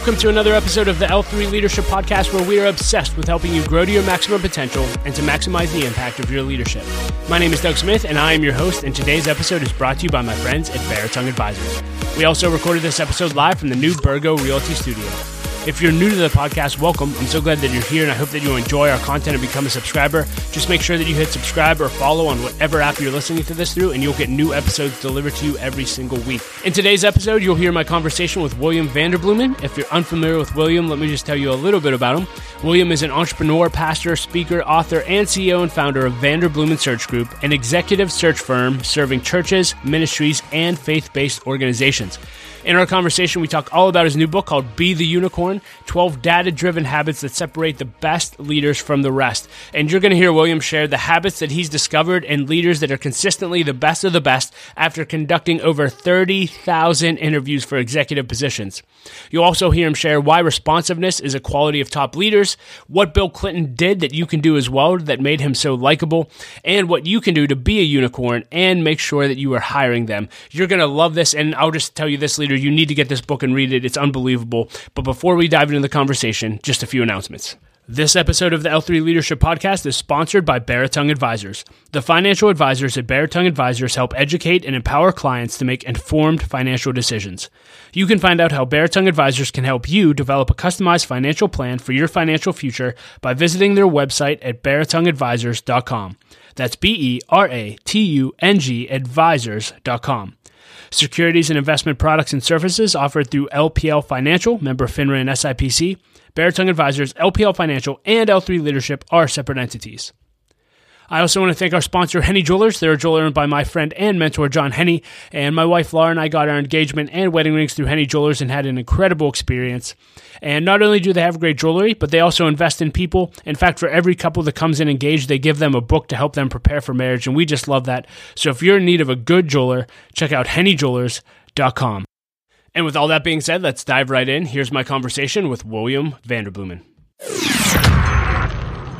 Welcome to another episode of the L3 Leadership Podcast, where we are obsessed with helping you grow to your maximum potential and to maximize the impact of your leadership. My name is Doug Smith, and I am your host, and today's episode is brought to you by my friends at Beratung Advisors. We also recorded this episode live from the new Burgo Realty Studio. If you're new to the podcast, welcome. I'm so glad that you're here and I hope that you enjoy our content and become a subscriber. Just make sure that you hit subscribe or follow on whatever app you're listening to this through, and you'll get new episodes delivered to you every single week. In today's episode, you'll hear my conversation with William Vanderbloemen. If you're unfamiliar with William, let me just tell you a little bit about him. William is an entrepreneur, pastor, speaker, author, and CEO and founder of Vanderbloemen Search Group, an executive search firm serving churches, ministries, and faith based organizations. In our conversation, we talk all about his new book called Be the Unicorn 12 Data Driven Habits That Separate the Best Leaders from the Rest. And you're going to hear William share the habits that he's discovered and leaders that are consistently the best of the best after conducting over 30,000 interviews for executive positions. You'll also hear him share why responsiveness is a quality of top leaders, what Bill Clinton did that you can do as well that made him so likable, and what you can do to be a unicorn and make sure that you are hiring them. You're going to love this, and I'll just tell you this, leader you need to get this book and read it. It's unbelievable. But before we dive into the conversation, just a few announcements. This episode of the L3 Leadership Podcast is sponsored by Beratung Advisors. The financial advisors at Beratung Advisors help educate and empower clients to make informed financial decisions. You can find out how Beratung Advisors can help you develop a customized financial plan for your financial future by visiting their website at beratungadvisors.com. That's B E R A T U N G advisors.com. Securities and investment products and services offered through LPL Financial, member FINRA and SIPC. Beratung Advisors, LPL Financial, and L3 Leadership are separate entities. I also want to thank our sponsor, Henne Jewelers. They're a jeweler owned by my friend and mentor, John Henne. And my wife, Laura, and I got our engagement and wedding rings through Henne Jewelers and had an incredible experience. And not only do they have great jewelry, but they also invest in people. In fact, for every couple that comes in engaged, they give them a book to help them prepare for marriage. And we just love that. So if you're in need of a good jeweler, check out hennejewelers.com. And with all that being said, let's dive right in. Here's my conversation with William Vanderbloemen.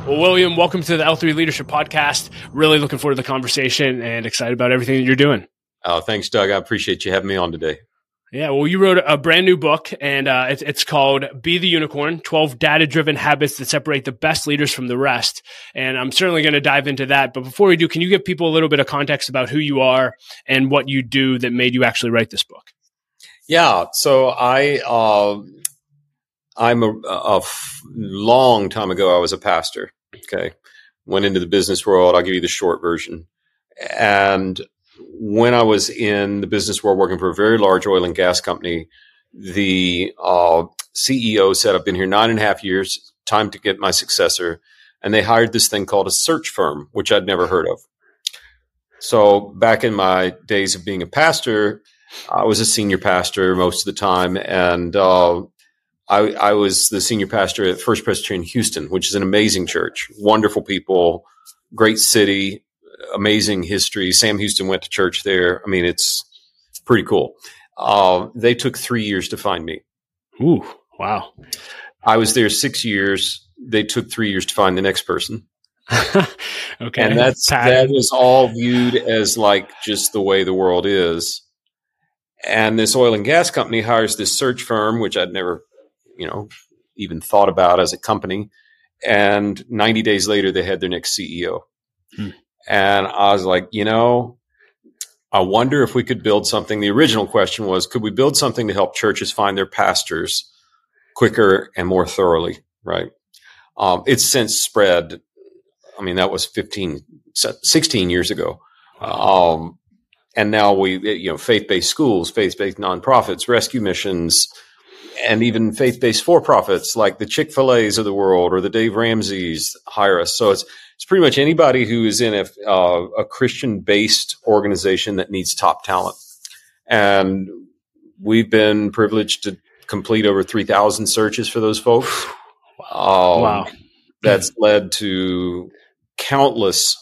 Well, William, welcome to the L3 Leadership Podcast. Really looking forward to the conversation and excited about everything that you're doing. Oh, thanks, Doug. I appreciate you having me on today. Yeah, well, you wrote a brand new book, and uh, it's, it's called Be the Unicorn 12 Data Driven Habits That Separate the Best Leaders from the Rest. And I'm certainly going to dive into that. But before we do, can you give people a little bit of context about who you are and what you do that made you actually write this book? Yeah, so I, uh, I'm a, a long time ago, I was a pastor. Okay. Went into the business world. I'll give you the short version. And when I was in the business world working for a very large oil and gas company, the uh, CEO said, I've been here nine and a half years, time to get my successor. And they hired this thing called a search firm, which I'd never heard of. So back in my days of being a pastor, I was a senior pastor most of the time. And uh, I, I, was the senior pastor at First Presbyterian Houston, which is an amazing church, wonderful people, great city, amazing history. Sam Houston went to church there. I mean, it's pretty cool. Uh, they took three years to find me. Ooh, wow. I was there six years. They took three years to find the next person. okay. And that's, that is all viewed as like just the way the world is. And this oil and gas company hires this search firm, which I'd never you know, even thought about as a company. And 90 days later, they had their next CEO. Hmm. And I was like, you know, I wonder if we could build something. The original question was, could we build something to help churches find their pastors quicker and more thoroughly? Right. Um, it's since spread. I mean, that was 15, 16 years ago. Um, and now we, you know, faith based schools, faith based nonprofits, rescue missions, and even faith-based for-profits like the Chick-fil-A's of the world or the Dave Ramsey's hire us. So it's it's pretty much anybody who is in a, uh, a Christian-based organization that needs top talent. And we've been privileged to complete over 3,000 searches for those folks. Um, wow. That's led to countless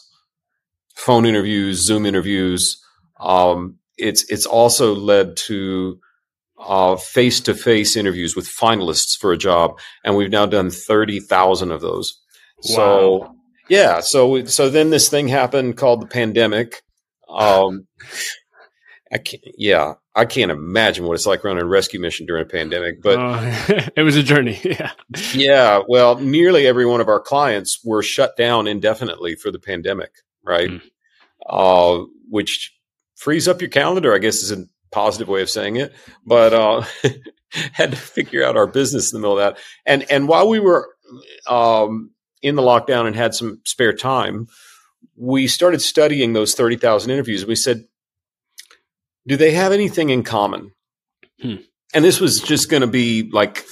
phone interviews, Zoom interviews. Um, it's it's also led to face to face interviews with finalists for a job, and we've now done thirty thousand of those. Wow. So yeah, so so then this thing happened called the pandemic, um, I can't, yeah, I can't imagine what it's like running a rescue mission during a pandemic, but uh, it was a journey. Yeah. Yeah. Well, nearly every one of our clients were shut down indefinitely for the pandemic, right? Mm. Uh, which frees up your calendar, I guess is positive way of saying it, but, uh, had to figure out our business in the middle of that. And, and while we were, um, in the lockdown and had some spare time, we started studying those 30,000 interviews. We said, do they have anything in common? Hmm. And this was just going to be like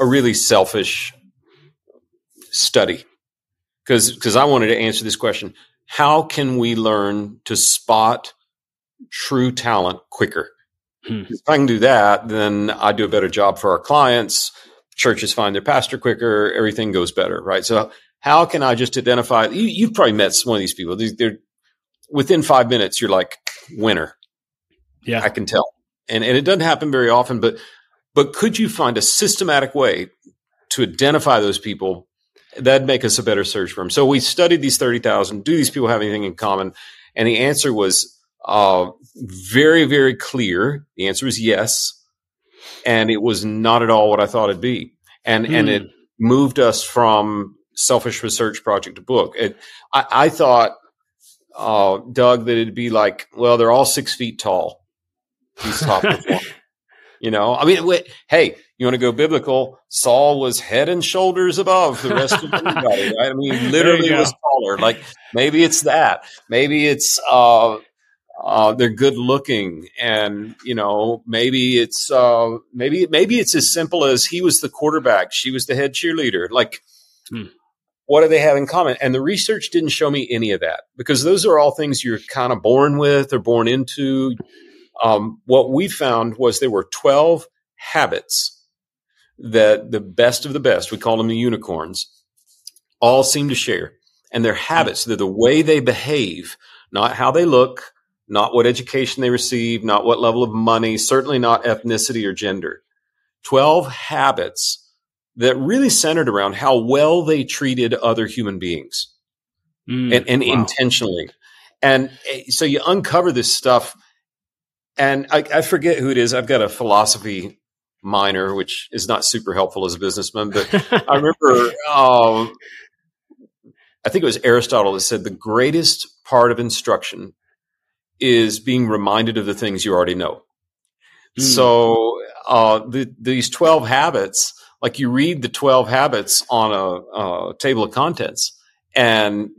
a really selfish study because because I wanted to answer this question: How can we learn to spot true talent quicker? Hmm. If I can do that, then I do a better job for our clients. Churches find their pastor quicker. Everything goes better, right? So, how can I just identify? You, have probably met one of these people. They're within five minutes. You're like winner. Yeah. I can tell. And and it doesn't happen very often, but but could you find a systematic way to identify those people that'd make us a better search firm? So we studied these 30,000. Do these people have anything in common? And the answer was uh, very, very clear. The answer was yes. And it was not at all what I thought it'd be. And, and it hmm. moved us from selfish research project to book. It, I, I thought, uh, Doug, that it'd be like, well, they're all six feet tall He's top you know, I mean, wait, hey, you want to go biblical? Saul was head and shoulders above the rest of everybody. Right? I mean, literally was taller. Like maybe it's that. Maybe it's uh, uh, they're good looking, and you know, maybe it's uh, maybe maybe it's as simple as he was the quarterback, she was the head cheerleader. Like. Hmm what do they have in common? And the research didn't show me any of that because those are all things you're kind of born with or born into. Um, what we found was there were 12 habits that the best of the best, we call them the unicorns, all seem to share. And their habits, they're the way they behave, not how they look, not what education they receive, not what level of money, certainly not ethnicity or gender. 12 habits that really centered around how well they treated other human beings mm, and, and wow. intentionally. And eh, so you uncover this stuff and I, I, forget who it is. I've got a philosophy minor, which is not super helpful as a businessman. But I remember, um, I think it was Aristotle that said the greatest part of instruction is being reminded of the things you already know. Mm. So uh, the, these twelve habits, like you read the twelve habits on a, a table of contents, and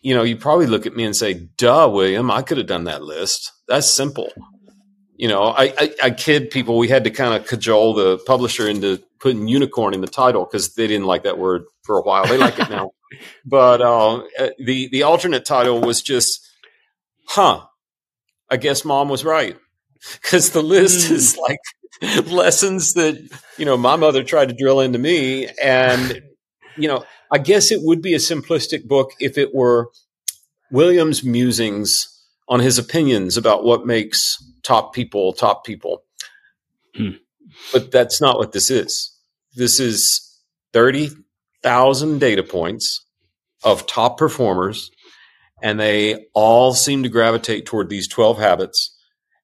you know, you probably look at me and say, duh, William, I could have done that list. That's simple. You know, I, I, I kid people. We had to kind of cajole the publisher into putting unicorn in the title because they didn't like that word for a while. They like it now. But uh, the the alternate title was just, huh? I guess mom was right because the list mm. is like lessons that you know my mother tried to drill into me, and you know I guess it would be a simplistic book if it were William's musings on his opinions about what makes top people top people. Hmm. But that's not what this is. This is 30,000 data points of top performers, and they all seem to gravitate toward these 12 habits.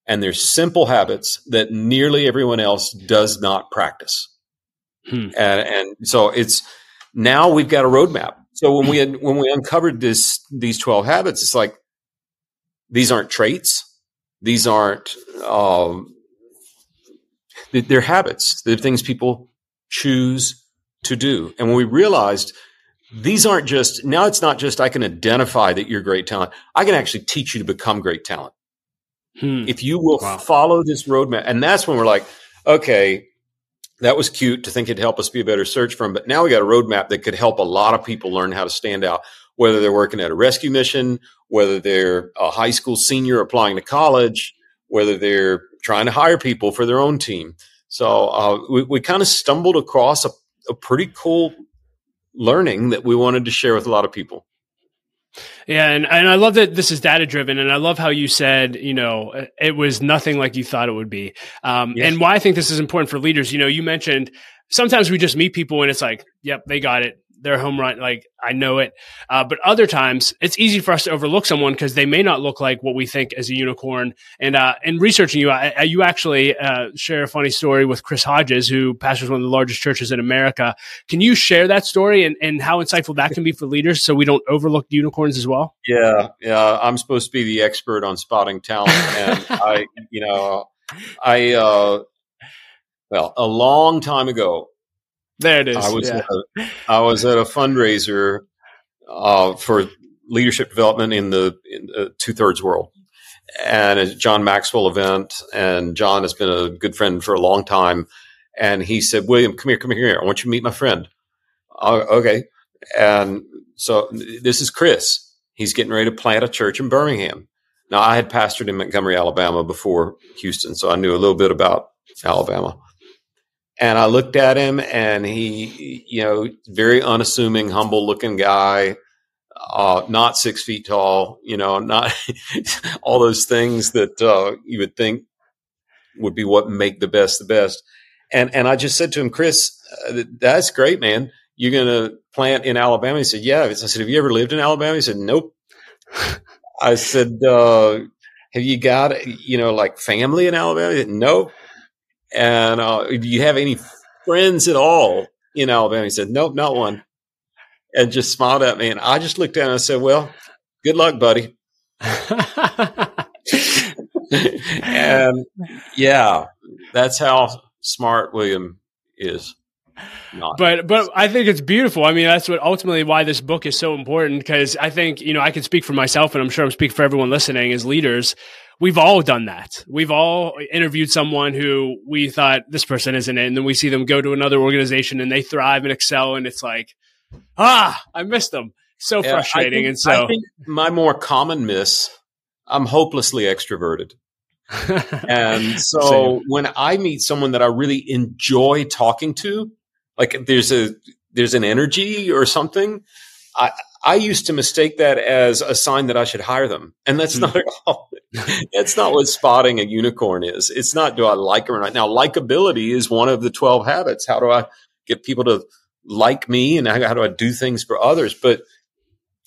And they're simple habits that nearly everyone else does not practice. Hmm. And, and so it's now we've got a roadmap. So when we had, when we uncovered this these twelve habits, it's like these aren't traits. These aren't um, they're habits. They're things people choose to do. And when we realized these aren't just now, it's not just I can identify that you're great talent. I can actually teach you to become great talent. Hmm. If you will wow. follow this roadmap, and that's when we're like, okay, that was cute to think it'd help us be a better search firm. But now we got a roadmap that could help a lot of people learn how to stand out, whether they're working at a rescue mission, whether they're a high school senior applying to college, whether they're trying to hire people for their own team. So uh, we, we kind of stumbled across a, a pretty cool learning that we wanted to share with a lot of people. Yeah, and, and I love that this is data driven, and I love how you said, you know, it was nothing like you thought it would be. Um, yes. And why I think this is important for leaders, you know, you mentioned sometimes we just meet people and it's like, yep, they got it, their home run. Like I know it, uh, but other times it's easy for us to overlook someone because they may not look like what we think as a unicorn. And uh, in researching you, I, I, you actually uh, share a funny story with Chris Hodges, who pastors one of the largest churches in America. Can you share that story and, and how insightful that can be for leaders, so we don't overlook unicorns as well? Yeah, yeah. I'm supposed to be the expert on spotting talent, and I, you know, I. Uh, well, a long time ago, there it is. I was, yeah. at, a, I was at a fundraiser uh, for leadership development in the, two thirds world. And a John Maxwell event. And John has been a good friend for a long time. And he said, William, come here, come here. I want you to meet my friend. Uh, okay. And so this is Chris. He's getting ready to plant a church in Birmingham. Now, I had pastored in Montgomery, Alabama before Houston, so I knew a little bit about Alabama. And I looked at him and he, you know, very unassuming, humble looking guy, uh, not six feet tall, you know, not all those things that uh, you would think would be what make the best the best. And, and I just said to him, Chris, uh, that's great, man. You're going to plant in Alabama? He said, yeah. I said, have you ever lived in Alabama? He said, nope. I said, uh, have you got, you know, like family in Alabama? He Said, nope. And uh, do you have any friends at all in Alabama? He said, nope, not one. And just smiled at me. And I just looked down and I said, well, good luck, buddy. and yeah, that's how smart William is. Not. But but I think it's beautiful. I mean, that's what ultimately why this book is so important because I think you know I can speak for myself and I'm sure I'm speaking for everyone listening as leaders we've all done that. We've all interviewed someone who we thought this person isn't it, and then we see them go to another organization and they thrive and excel, and it's like, ah, I missed them. So yeah, frustrating. Think, and so, my more common miss, I'm hopelessly extroverted. and so when I meet someone that I really enjoy talking to, like there's a there's an energy or something, I I used to mistake that as a sign that I should hire them. And that's not at all. that's not what spotting a unicorn is. It's not, do I like them or not? Now, likability is one of the 12 habits. How do I get people to like me and how do I do things for others? But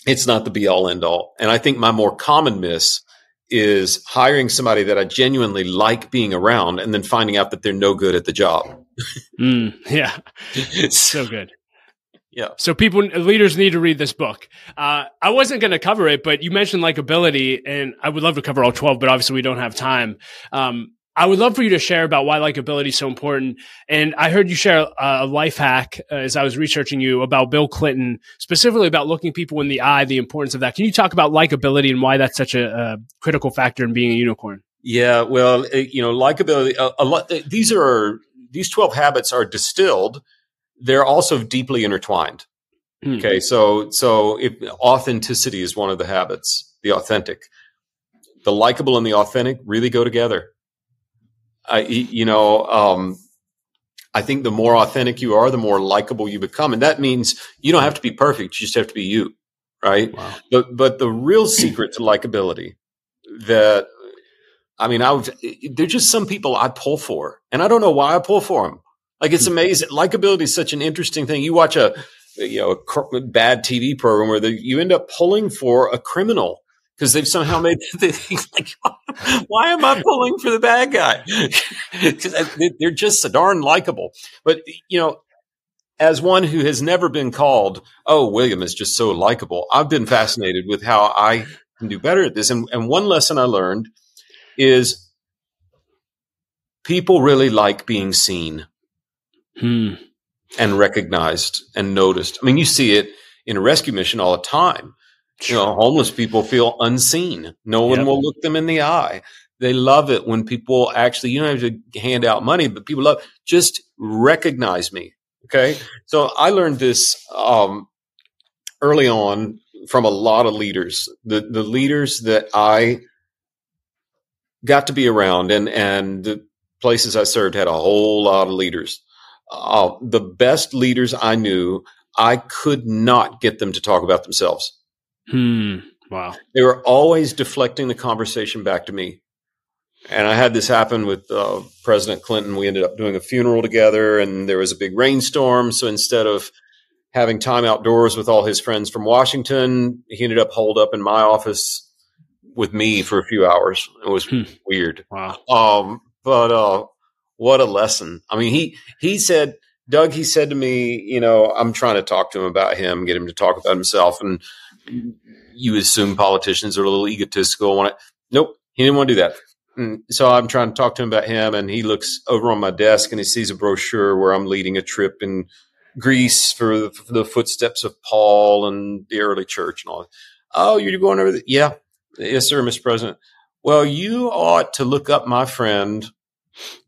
it's not the be all end all. And I think my more common miss is hiring somebody that I genuinely like being around and then finding out that they're no good at the job. mm, yeah. It's so good. Yeah. So people, leaders need to read this book. Uh, I wasn't going to cover it, but you mentioned likability, and I would love to cover all 12, but obviously we don't have time. Um, I would love for you to share about why likability is so important. And I heard you share a life hack uh, as I was researching you about Bill Clinton, specifically about looking people in the eye, the importance of that. Can you talk about likability and why that's such a, a critical factor in being a unicorn? Yeah, well, you know, likability. A, a lot. These are these twelve habits are distilled they're also deeply intertwined. Mm. Okay, so so if, authenticity is one of the habits, the authentic, the likable and the authentic really go together. I, you know, um, I think the more authentic you are, the more likable you become, and that means you don't have to be perfect; you just have to be you, right? Wow. But but the real secret to likability that I mean, I would, there's just some people I pull for, and I don't know why I pull for them. Like it's amazing. Likability is such an interesting thing. You watch a you know a cr- bad TV program where the, you end up pulling for a criminal because they've somehow made like, why am I pulling for the bad guy? Because uh, they're just so darn likable. But you know, as one who has never been called, oh, William is just so likable. I've been fascinated with how I can do better at this. And, and one lesson I learned is people really like being seen hmm. and recognized and noticed. I mean, you see it in a rescue mission all the time. You know, homeless people feel unseen. No one yep. will look them in the eye. They love it when people actually, you don't have to hand out money, but people love, just recognize me. Okay. So I learned this, um, early on from a lot of leaders, the, the leaders that I got to be around and, and the places I served had a whole lot of leaders uh, the best leaders I knew, I could not get them to talk about themselves. Hmm. Wow. They were always deflecting the conversation back to me. And I had this happen with uh, President Clinton. We ended up doing a funeral together, and there was a big rainstorm. So instead of having time outdoors with all his friends from Washington. He ended up holed up in my office with me for a few hours. It was Hmm. weird. Wow. Um, but uh, what a lesson! I mean, he he said, Doug, he said to me, you know, I'm trying to talk to him about him, get him to talk about himself, and you assume politicians are a little egotistical. Want to? Nope, he didn't want to do that. And so I'm trying to talk to him about him, and he looks over on my desk and he sees a brochure where I'm leading a trip in Greece for the, for the footsteps of Paul and the early church and all. that. Oh, you're going over? The, yeah, yes, sir, Mr. President. Well, you ought to look up my friend.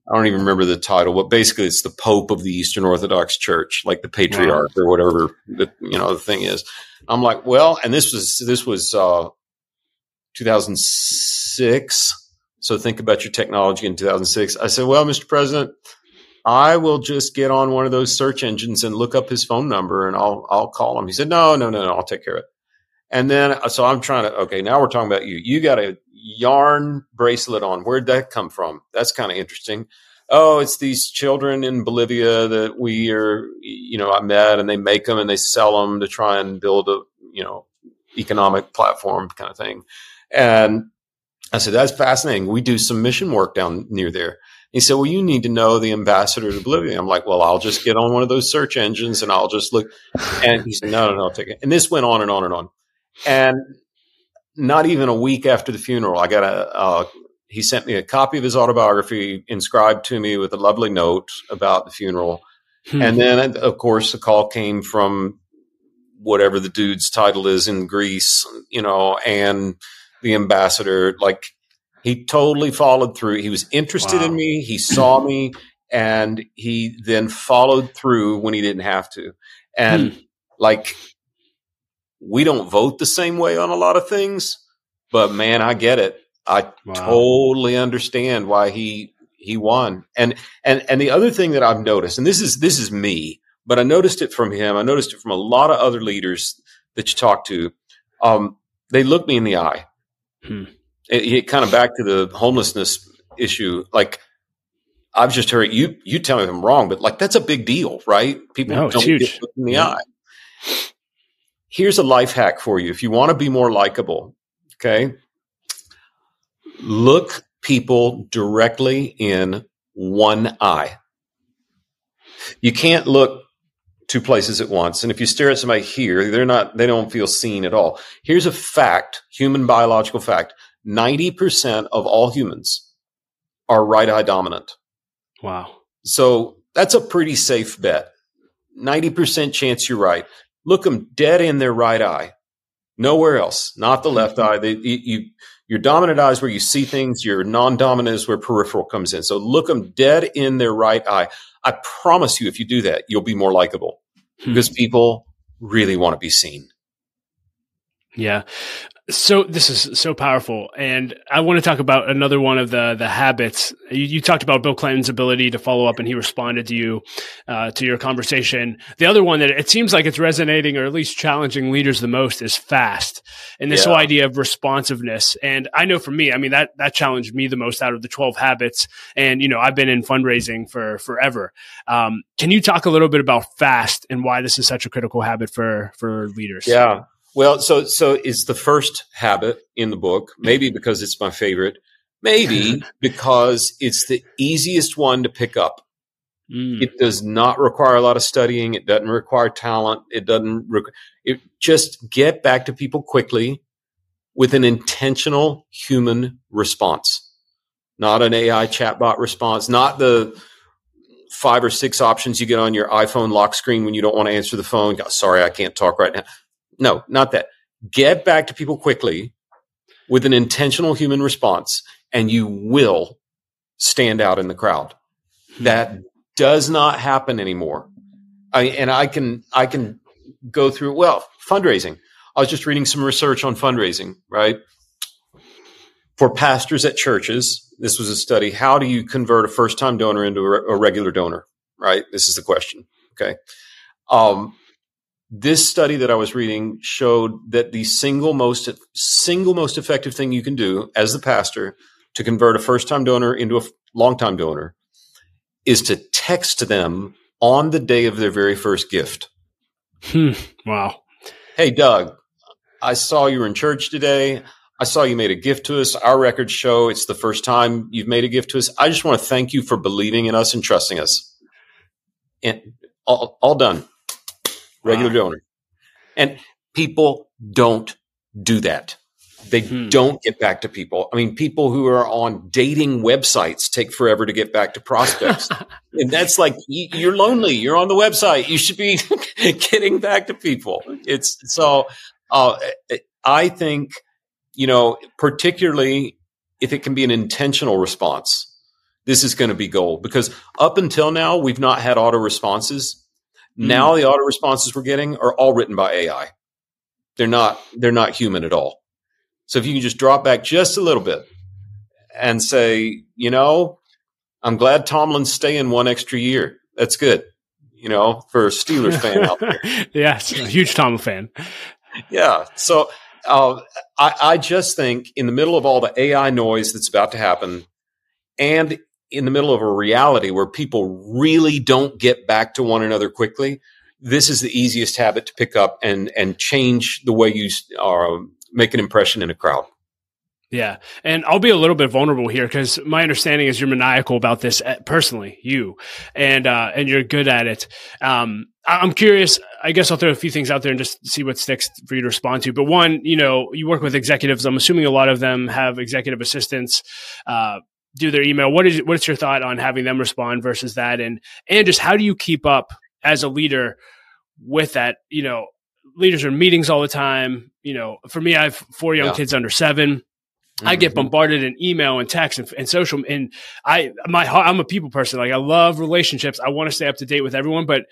I don't even remember the title, but basically it's the Pope of the Eastern Orthodox Church, like the patriarch or whatever the you know the thing is. I'm like, well, and this was this was uh, 2006. So think about your technology in 2006. I said, well, Mr. President, I will just get on one of those search engines and look up his phone number and I'll I'll call him. He said, no, no, no, no, I'll take care of it. And then uh, so I'm trying to okay, now we're talking about you. You got a yarn bracelet on. Where'd that come from? That's kind of interesting. Oh, it's these children in Bolivia that we are, you know, I met and they make them and they sell them to try and build a, you know, economic platform kind of thing. And I said, that's fascinating. We do some mission work down near there. He said, well, you need to know the ambassador to Bolivia. I'm like, well, I'll just get on one of those search engines and I'll just look. And he said, no, no, no, I'll take it. And this went on and on and on. And not even a week after the funeral, I got a, uh, he sent me a copy of his autobiography inscribed to me with a lovely note about the funeral. Hmm. And then, of course, the call came from whatever the dude's title is in Greece, you know, and the ambassador. Like, he totally followed through. He was interested Wow. in me. He saw me, and he then followed through when he didn't have to. And Hmm. like, we don't vote the same way on a lot of things, but man, I get it. I Wow. totally understand why he he won. And and and the other thing that I've noticed, and this is this is me, but I noticed it from him. I noticed it from a lot of other leaders that you talk to. Um, they look me in the eye. Hmm. It, it kind of back to the homelessness issue. Like I've just heard you you tell me if I'm wrong, but like that's a big deal, right? People No, don't get in the Yeah. eye. Here's a life hack for you. If you want to be more likable, okay, look people directly in one eye. You can't look two places at once. And if you stare at somebody here, they're not, they don't feel seen at all. Here's a fact, human biological fact. 90% of all humans are right eye dominant. Wow. So that's a pretty safe bet. 90% chance you're right. Look them dead in their right eye. Nowhere else, not the left eye. They, you, you, your dominant eye is where you see things. Your non-dominant is where peripheral comes in. So look them dead in their right eye. I promise you, if you do that, you'll be more likable Hmm. because people really want to be seen. Yeah. So this is so powerful, and I want to talk about another one of the the habits. You, you talked about Bill Clinton's ability to follow up, and he responded to you uh, to your conversation. The other one that it seems like it's resonating, or at least challenging leaders the most, is fast, and this Yeah. whole idea of responsiveness. And I know for me, I mean that that challenged me the most out of the twelve habits. And you know, I've been in fundraising for forever. Um, can you talk a little bit about fast and why this is such a critical habit for for leaders? Yeah. Well, so so it's the first habit in the book, maybe because it's my favorite, maybe because it's the easiest one to pick up. Mm. It does not require a lot of studying. It doesn't require talent. It doesn't. Requ- it just get back to people quickly with an intentional human response, not an AI chatbot response, not the five or six options you get on your iPhone lock screen when you don't want to answer the phone. "God, Sorry, I can't talk right now. No, not that. Get back to people quickly with an intentional human response, and you will stand out in the crowd. That does not happen anymore. I, and I can I can go through well fundraising. I was just reading some research on fundraising, right? For pastors at churches, this was a study. How do you convert a first time donor into a, re- a regular donor? Right. This is the question. Okay. Um, this study that I was reading showed that the single most single most effective thing you can do as the pastor to convert a first time donor into a long time donor is to text them on the day of their very first gift. Hmm. Wow. Hey, Doug, I saw you were in church today. I saw you made a gift to us. Our records show it's the first time you've made a gift to us. I just want to thank you for believing in us and trusting us. And all, all done. Regular wow. donor. And people don't do that. They hmm. don't get back to people. I mean, people who are on dating websites take forever to get back to prospects. and that's like, you're lonely. You're on the website. You should be getting back to people. It's so, uh, I think, you know, particularly if it can be an intentional response, this is going to be gold because up until now, we've not had auto responses. Mm. Now the auto responses we're getting are all written by AI. They're not, they're not human at all. So if you can just drop back just a little bit and say, you know, I'm glad Tomlin's staying one extra year. That's good. You know, for a Steelers fan out there. yeah, huge Tomlin fan. Yeah. So uh, I, I just think in the middle of all the AI noise that's about to happen, and in the middle of a reality where people really don't get back to one another quickly, this is the easiest habit to pick up and and change the way you are uh, make an impression in a crowd. Yeah. And I'll be a little bit vulnerable here because my understanding is you're maniacal about this eh, personally, you, and, uh, and you're good at it. Um, I'm curious. I guess I'll throw a few things out there and just see what sticks for you to respond to. But one, you know, you work with executives. I'm assuming a lot of them have executive assistants, uh, do their email. What is, what's your thought on having them respond versus that? And, and just how do you keep up as a leader with that? You know, leaders are in meetings all the time. You know, for me, I have four young yeah. kids under 7 mm-hmm. I get mm-hmm. bombarded in email and text and, and, social. And I, my, I'm a people person. Like I love relationships. I want to stay up to date with everyone, but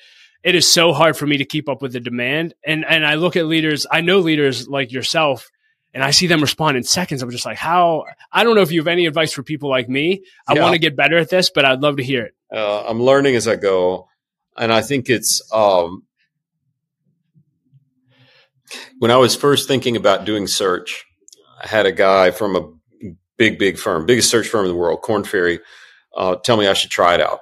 it is so hard for me to keep up with the demand. And, and I look at leaders, I know leaders like yourself and I see them respond in seconds. I'm just like, how, I don't know if you have any advice for people like me. I yeah. want to get better at this, but I'd love to hear it. Uh, I'm learning as I go. And I think it's, um, when I was first thinking about doing search, I had a guy from a big, big firm, biggest search firm in the world, Korn Ferry, uh, tell me I should try it out.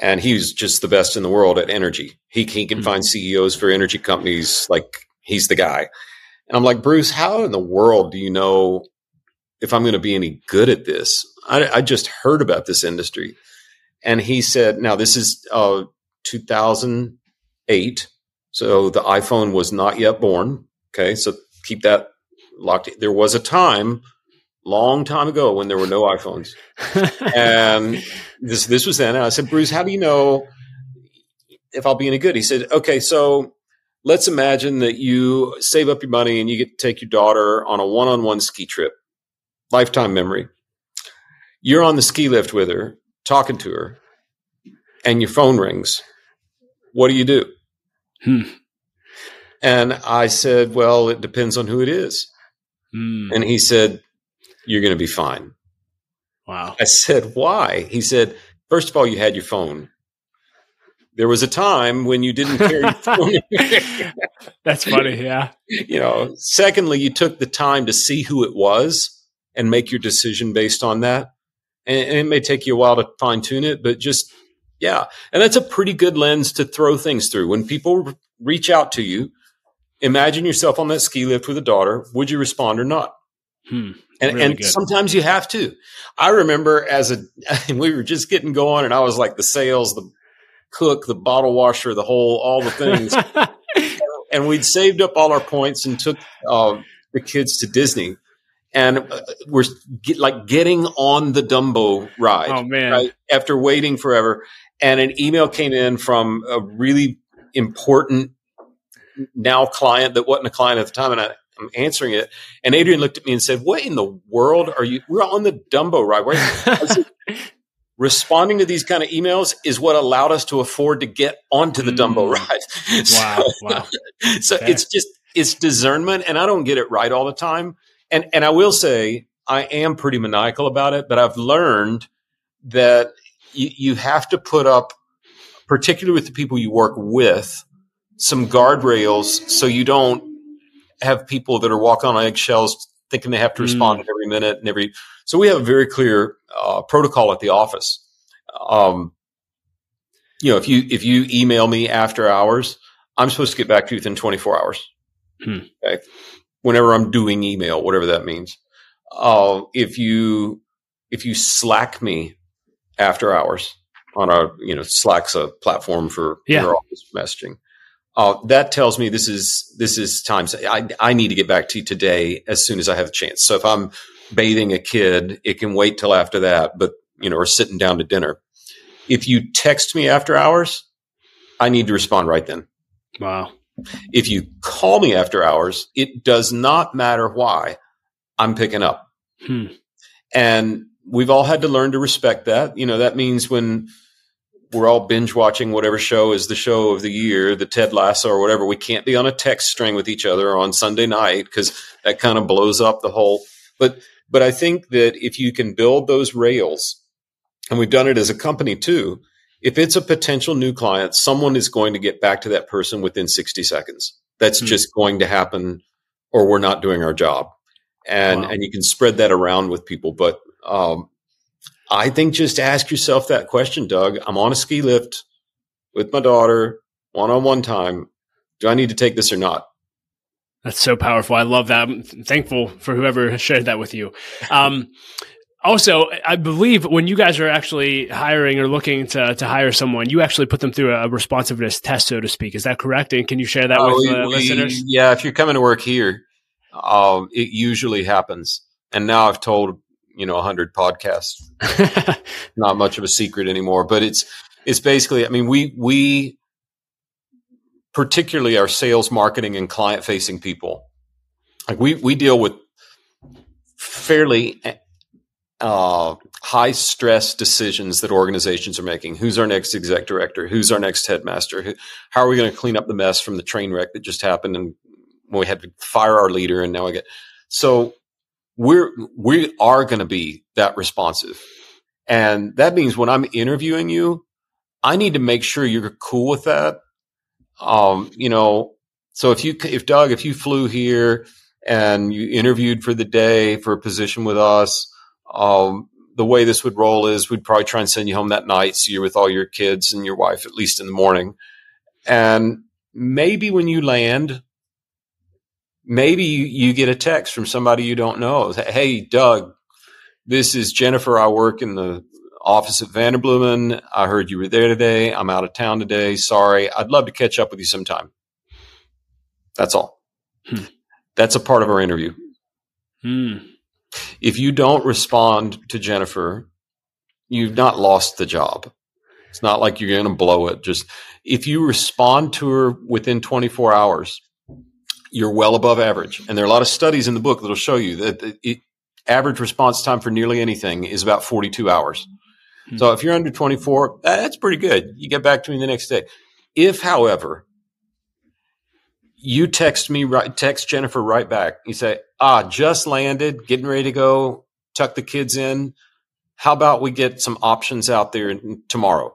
And he's just the best in the world at energy. He, he can mm-hmm. find CEOs for energy companies like he's the guy. And I'm like, Bruce, how in the world do you know if I'm going to be any good at this? I, I just heard about this industry. And he said, now this is uh, 2008. So the iPhone was not yet born. Okay. So keep that locked. There was a time, long time ago, when there were no iPhones. and this, this was then. And I said, Bruce, how do you know if I'll be any good? He said, okay, so let's imagine that you save up your money and you get to take your daughter on a one on one ski trip, lifetime memory. You're on the ski lift with her, talking to her, and your phone rings. What do you do? Hmm. And I said, Well, it depends on who it is. Hmm. And he said, You're going to be fine. Wow. I said, Why? He said, First of all, you had your phone. There was a time when you didn't carry. That's funny. Yeah. You know, secondly, you took the time to see who it was and make your decision based on that. And, and it may take you a while to fine tune it, but just yeah. And that's a pretty good lens to throw things through. When people reach out to you, imagine yourself on that ski lift with a daughter. Would you respond or not? Hmm, and, really and sometimes you have to. I remember as a, we were just getting going and I was like the sales, the cook, the bottle washer, the whole, all the things. and we'd saved up all our points and took uh, the kids to Disney and uh, we're get, like getting on the Dumbo ride. Oh man! Right? After waiting forever, and an email came in from a really important now client that wasn't a client at the time, and I, am answering it. And Adrian looked at me and said, "What in the world are you? We're on the Dumbo ride. Right?" Responding to these kind of emails is what allowed us to afford to get onto the mm. Dumbo ride. so, wow, so okay. it's just it's discernment, and I don't get it right all the time. And and I will say I am pretty maniacal about it, but I've learned that you, you have to put up, particularly with the people you work with, some guardrails so you don't have people that are walking on eggshells thinking they have to respond mm. every minute and every. So we have a very clear uh, protocol at the office. Um, you know, if you if you email me after hours, I'm supposed to get back to you within 24 hours. Hmm. Okay. Whenever I'm doing email, whatever that means. Uh, if you if you Slack me after hours on our, you know, Slack's a platform for Yeah. your office messaging. Uh, that tells me this is this is time. I I need to get back to you today as soon as I have a chance. So if I'm bathing a kid, it can wait till after that. But you know, or sitting down to dinner. If you text me after hours, I need to respond right then. Wow. If you call me after hours, it does not matter why. I'm picking up. Hmm. And we've all had to learn to respect that. You know, that means when we're all binge watching whatever show is the show of the year, the Ted Lasso or whatever, we can't be on a text string with each other on Sunday night because that kind of blows up the whole. But but I think that if you can build those rails, and we've done it as a company too, if it's a potential new client, someone is going to get back to that person within 60 seconds. That's Hmm. just going to happen, or we're not doing our job. And Wow. and you can spread that around with people. But um, I think just ask yourself that question, Doug. I'm on a ski lift with my daughter, one on one time. Do I need to take this or not? That's so powerful. I love that. I'm thankful for whoever shared that with you. Um, also, I believe when you guys are actually hiring or looking to, to hire someone, you actually put them through a responsiveness test, so to speak. Is that correct? And can you share that Oh, with we- uh, listeners? Yeah, if you're coming to work here, um, it usually happens. And now I've told you know a 100 podcasts. Not much of a secret anymore, but it's it's basically. I mean, we we particularly our sales, marketing, and client facing people. Like we we deal with fairly uh, high stress decisions that organizations are making. Who's our next exec director? Who's our next headmaster? Who, how are we going to clean up the mess from the train wreck that just happened and we had to fire our leader and now I get so we're we are going to be that responsive. And that means when I'm interviewing you, I need to make sure you're cool with that. Um, you know, so if you if Doug, if you flew here and you interviewed for the day for a position with us, um, the way this would roll is we'd probably try and send you home that night so you're with all your kids and your wife at least in the morning. And maybe when you land, maybe you, you get a text from somebody you don't know. Hey, Doug, this is Jennifer. I work in the office at Vanderbloemen. I heard you were there today. I'm out of town today. Sorry. I'd love to catch up with you sometime. That's all. Hmm. That's a part of our interview. Hmm. If you don't respond to Jennifer, you've not lost the job. It's not like you're going to blow it. Just if you respond to her within 24 hours, you're well above average. And there are a lot of studies in the book that'll show you that the it, average response time for nearly anything is about 42 hours. Hmm. So if you're under 24, that's pretty good. You get back to me the next day. If, however, you text me right, text Jennifer right back. You say, ah, just landed, getting ready to go, tuck the kids in. How about we get some options out there tomorrow?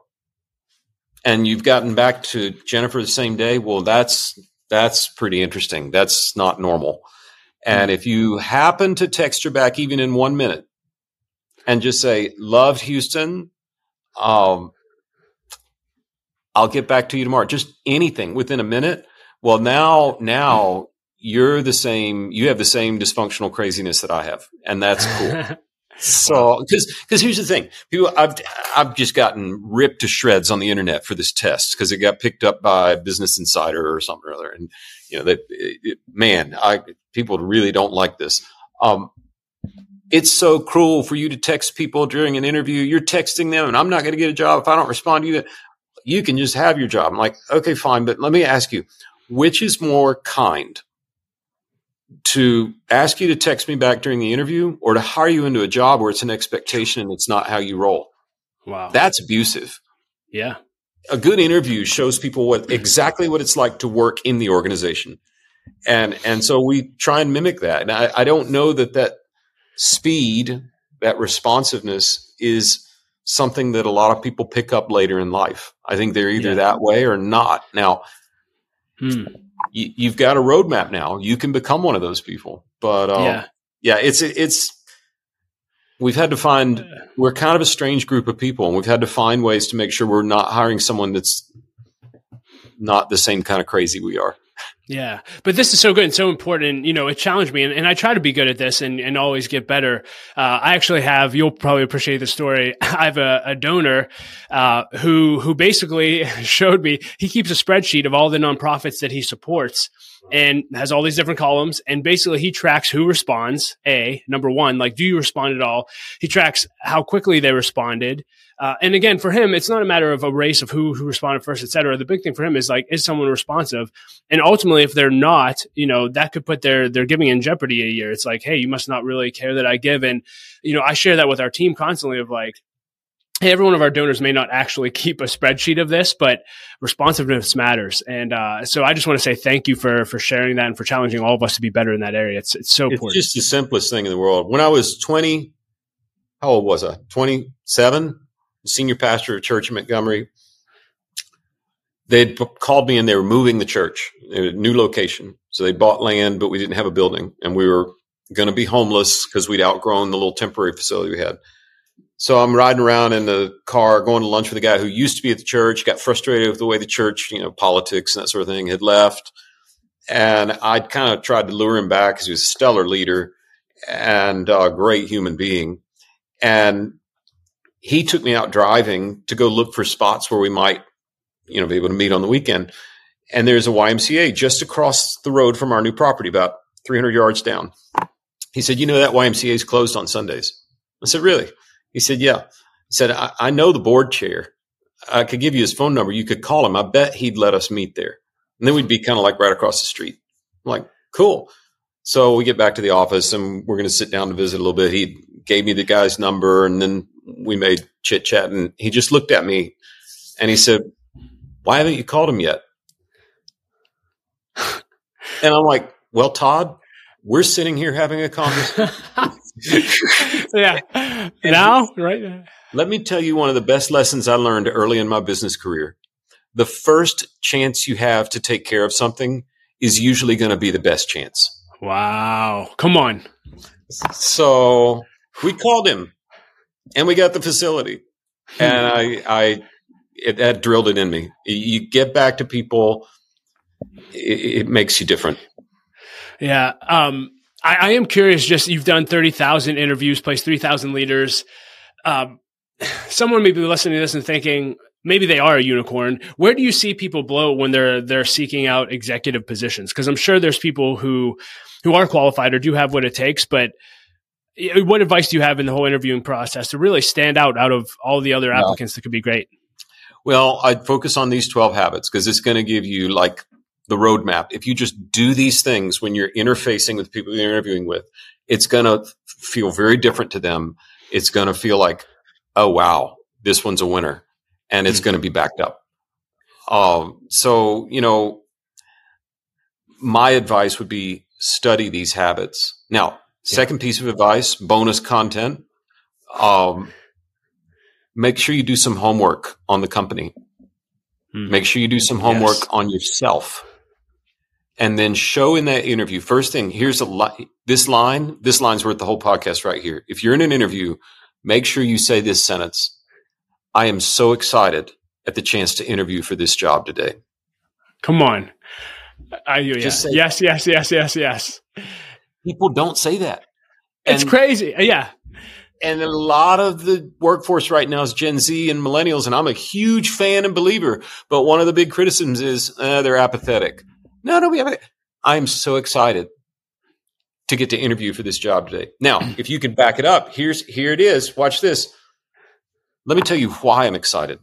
And you've gotten back to Jennifer the same day. Well, that's that's pretty interesting. That's not normal. And if you happen to text her back even in one minute and just say, loved Houston, um, I'll get back to you tomorrow. Just anything within a minute. Well, now, now you're the same, you have the same dysfunctional craziness that I have. And that's cool. So, because because here's the thing, people, I've I've just gotten ripped to shreds on the internet for this test because it got picked up by Business Insider or something or other, and you know that man, I people really don't like this. Um, it's so cruel for you to text people during an interview. You're texting them, and I'm not going to get a job if I don't respond to you. You can just have your job. I'm like, okay, fine, but let me ask you, which is more kind? to ask you to text me back during the interview or to hire you into a job where it's an expectation and it's not how you roll. Wow. That's abusive. yeah. A good interview shows people what exactly what it's like to work in the organization. And and so we try and mimic that. And I, I don't know that that speed, that responsiveness is something that a lot of people pick up later in life. I think they're either Yeah. that way or not. Now, Hmm. you, you've got a roadmap now. You can become one of those people. But um, yeah. yeah, it's it's we've had to find we're kind of a strange group of people, and we've had to find ways to make sure we're not hiring someone that's not the same kind of crazy we are. Yeah. But this is so good and so important. You know, it challenged me and, and I try to be good at this and, and always get better. Uh, I actually have, you'll probably appreciate the story. I have a, a donor, uh, who, who basically showed me he keeps a spreadsheet of all the nonprofits that he supports and has all these different columns. And basically he tracks who responds. A number one, like, do you respond at all? He tracks how quickly they responded. Uh, and again, for him, it's not a matter of a race of who who responded first, et cetera. The big thing for him is like, is someone responsive? And ultimately, if they're not, you know, that could put their their giving in jeopardy a year. It's like, hey, you must not really care that I give. And you know, I share that with our team constantly of like, hey, every one of our donors may not actually keep a spreadsheet of this, but responsiveness matters. And uh, so I just want to say thank you for for sharing that and for challenging all of us to be better in that area. It's it's so it's important. just the simplest thing in the world. When I was twenty, how old was I? Twenty seven senior pastor of a church in Montgomery. They'd called me and they were moving the church, a new location. So they bought land, but we didn't have a building and we were going to be homeless because we'd outgrown the little temporary facility we had. So I'm riding around in the car, going to lunch with a guy who used to be at the church, got frustrated with the way the church, you know, politics and that sort of thing had left. And I'd kind of tried to lure him back because he was a stellar leader and a great human being. And he took me out driving to go look for spots where we might, you know, be able to meet on the weekend. And there's a YMCA just across the road from our new property, about 300 yards down. He said, You know, that YMCA is closed on Sundays. I said, Really? He said, Yeah. He said, I, I know the board chair. I could give you his phone number. You could call him. I bet he'd let us meet there. And then we'd be kind of like right across the street. I'm like, cool. So we get back to the office and we're going to sit down to visit a little bit. He gave me the guy's number and then we made chit chat and he just looked at me and he said, why haven't you called him yet? and I'm like, well, Todd, we're sitting here having a conversation. yeah. now, right. Let me tell you one of the best lessons I learned early in my business career. The first chance you have to take care of something is usually going to be the best chance. Wow. Come on. So we called him and we got the facility. And I, I, it, that drilled it in me. You get back to people, it, it makes you different. Yeah. Um, I, I, am curious. Just you've done thirty thousand interviews, placed three thousand leaders. Um, someone may be listening to this and thinking maybe they are a unicorn. Where do you see people blow when they're they're seeking out executive positions? Because I'm sure there's people who who are qualified or do have what it takes, but what advice do you have in the whole interviewing process to really stand out out of all the other applicants that could be great? Well, I'd focus on these 12 habits because it's going to give you like the roadmap. If you just do these things when you're interfacing with people you're interviewing with, it's going to feel very different to them. It's going to feel like, oh, wow, this one's a winner and it's mm-hmm. going to be backed up. Um, so, you know, my advice would be study these habits. Now, Second piece of advice, bonus content. Um, make sure you do some homework on the company. Mm-hmm. Make sure you do some homework yes. on yourself. And then show in that interview. First thing, here's a li- this line. This line's worth the whole podcast right here. If you're in an interview, make sure you say this sentence. I am so excited at the chance to interview for this job today. Come on. I, yeah. yes, yes, yes, yes, yes. People don't say that. It's crazy. Uh, yeah. And a lot of the workforce right now is Gen Z and millennials, and I'm a huge fan and believer. But one of the big criticisms is uh, they're apathetic. No, don't be apathetic. I am so excited to get to interview for this job today. Now, if you can back it up, here's here it is. Watch this. Let me tell you why I'm excited.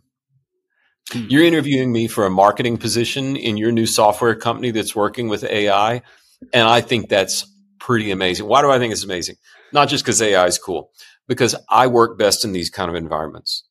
Hmm. You're interviewing me for a marketing position in your new software company that's working with AI, and I think that's pretty amazing. Why do I think it's amazing? Not just because AI is cool, because I work best in these kind of environments.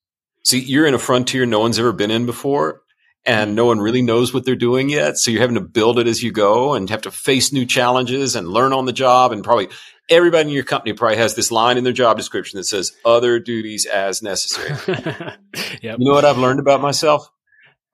See, you're in a frontier no one's ever been in before, and no one really knows what they're doing yet. So you're having to build it as you go and have to face new challenges and learn on the job. And probably everybody in your company probably has this line in their job description that says other duties as necessary. yep. You know what I've learned about myself?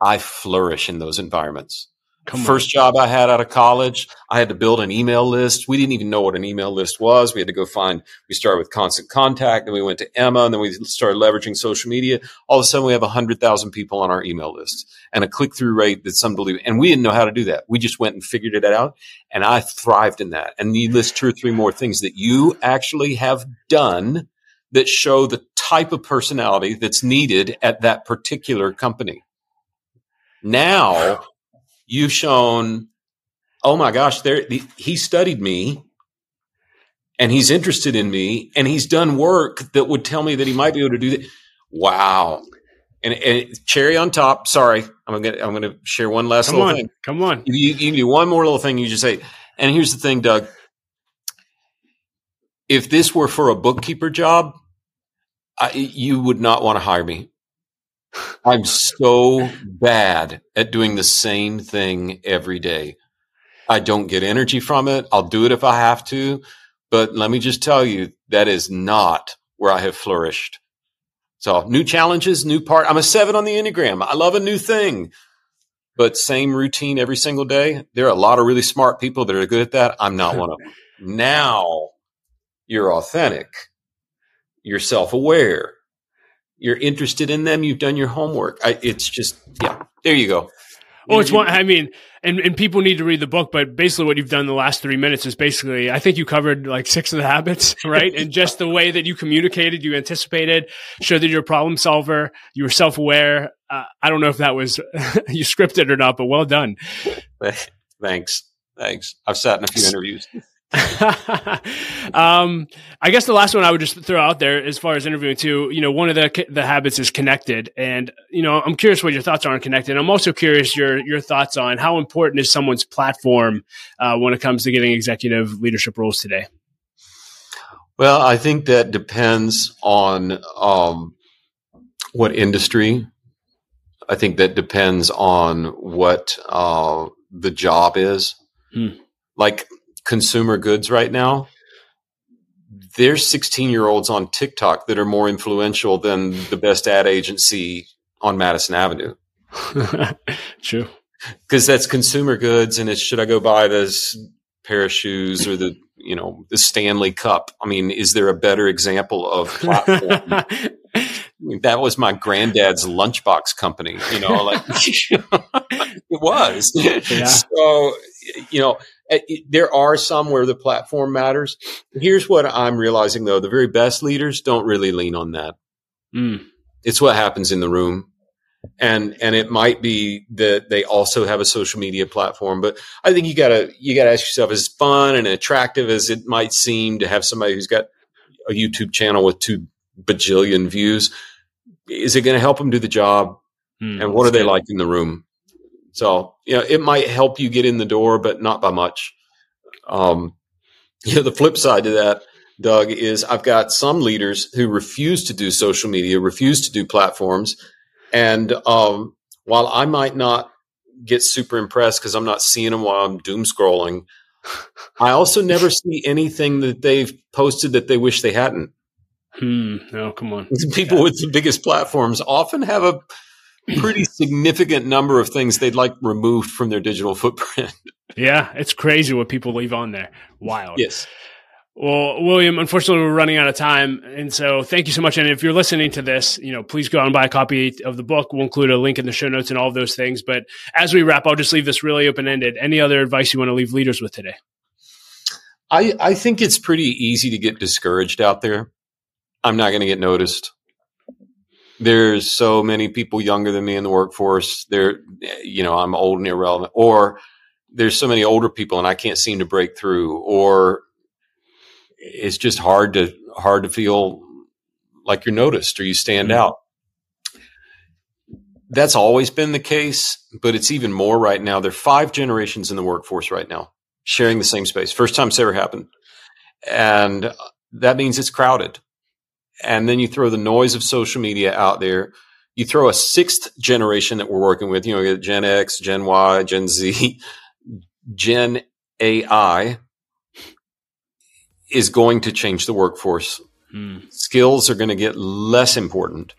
I flourish in those environments. Come First on. job I had out of college, I had to build an email list. We didn't even know what an email list was. We had to go find, we started with constant contact, then we went to Emma, and then we started leveraging social media. All of a sudden, we have 100,000 people on our email list and a click through rate that's unbelievable. And we didn't know how to do that. We just went and figured it out. And I thrived in that. And you list two or three more things that you actually have done that show the type of personality that's needed at that particular company. Now, you've shown, oh my gosh, there he studied me and he's interested in me and he's done work that would tell me that he might be able to do that. Wow. And, and cherry on top. Sorry, I'm gonna I'm gonna share one last Come little on. thing. Come on. You, you can do one more little thing. You just say, and here's the thing, Doug. If this were for a bookkeeper job, I, you would not want to hire me I'm so bad at doing the same thing every day. I don't get energy from it. I'll do it if I have to. But let me just tell you, that is not where I have flourished. So new challenges, new part. I'm a seven on the Enneagram. I love a new thing, but same routine every single day. There are a lot of really smart people that are good at that. I'm not one of them. Now you're authentic. You're self aware you're interested in them, you've done your homework. I, it's just, yeah, there you go. Oh, it's one. I mean, and, and people need to read the book, but basically, what you've done the last three minutes is basically, I think you covered like six of the habits, right? and just the way that you communicated, you anticipated, showed that you're a problem solver, you were self aware. Uh, I don't know if that was you scripted or not, but well done. Thanks. Thanks. I've sat in a few interviews. um, I guess the last one I would just throw out there, as far as interviewing too, you know, one of the the habits is connected, and you know, I'm curious what your thoughts are on connected. I'm also curious your your thoughts on how important is someone's platform uh, when it comes to getting executive leadership roles today. Well, I think that depends on um, what industry. I think that depends on what uh, the job is. Hmm. Like consumer goods right now, there's 16 year olds on TikTok that are more influential than the best ad agency on Madison Avenue. True. Because that's consumer goods, and it's should I go buy this pair of shoes or the you know the Stanley Cup? I mean, is there a better example of platform? that was my granddad's lunchbox company. You know, like it was. Yeah. So you know, there are some where the platform matters. Here's what I'm realizing though: the very best leaders don't really lean on that. Mm. It's what happens in the room, and and it might be that they also have a social media platform. But I think you gotta you gotta ask yourself: as fun and attractive as it might seem to have somebody who's got a YouTube channel with two bajillion views, is it going to help them do the job? Mm, and what are they good. like in the room? So, you know, it might help you get in the door, but not by much. Um, you know, the flip side to that, Doug, is I've got some leaders who refuse to do social media, refuse to do platforms. And um, while I might not get super impressed because I'm not seeing them while I'm doom scrolling, I also never see anything that they've posted that they wish they hadn't. Hmm. Oh, come on. People yeah. with the biggest platforms often have a pretty significant number of things they'd like removed from their digital footprint. yeah, it's crazy what people leave on there. Wild. Yes. Well, William, unfortunately, we're running out of time. And so thank you so much. And if you're listening to this, you know, please go out and buy a copy of the book. We'll include a link in the show notes and all of those things. But as we wrap, I'll just leave this really open ended. Any other advice you want to leave leaders with today? I, I think it's pretty easy to get discouraged out there. I'm not going to get noticed there's so many people younger than me in the workforce. They're, you know, I'm old and irrelevant, or there's so many older people and I can't seem to break through, or it's just hard to hard to feel like you're noticed or you stand mm-hmm. out. That's always been the case, but it's even more right now. There are five generations in the workforce right now sharing the same space. First time it's ever happened. And that means it's crowded and then you throw the noise of social media out there. You throw a sixth generation that we're working with, you know, Gen X, Gen Y, Gen Z, Gen AI is going to change the workforce. Hmm. Skills are going to get less important.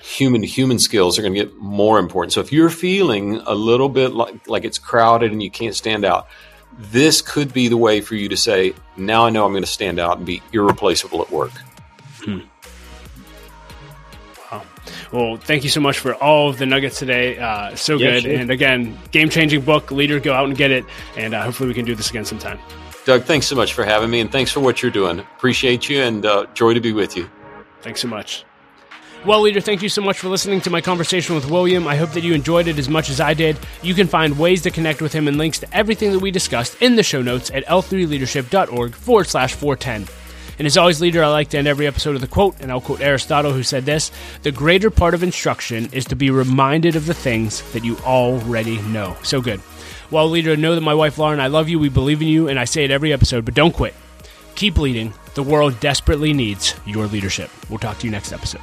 human to human skills are going to get more important. So if you're feeling a little bit like, like it's crowded and you can't stand out, this could be the way for you to say, now I know I'm going to stand out and be irreplaceable at work. Hmm. Well, thank you so much for all of the nuggets today. Uh, so yeah, good. Sure. And again, game changing book, leader, go out and get it. And uh, hopefully we can do this again sometime. Doug, thanks so much for having me and thanks for what you're doing. Appreciate you and uh, joy to be with you. Thanks so much. Well, leader, thank you so much for listening to my conversation with William. I hope that you enjoyed it as much as I did. You can find ways to connect with him and links to everything that we discussed in the show notes at l3leadership.org forward slash 410. And as always, leader, I like to end every episode with a quote, and I'll quote Aristotle, who said this The greater part of instruction is to be reminded of the things that you already know. So good. Well, leader, know that my wife Lauren, I love you, we believe in you, and I say it every episode, but don't quit. Keep leading. The world desperately needs your leadership. We'll talk to you next episode.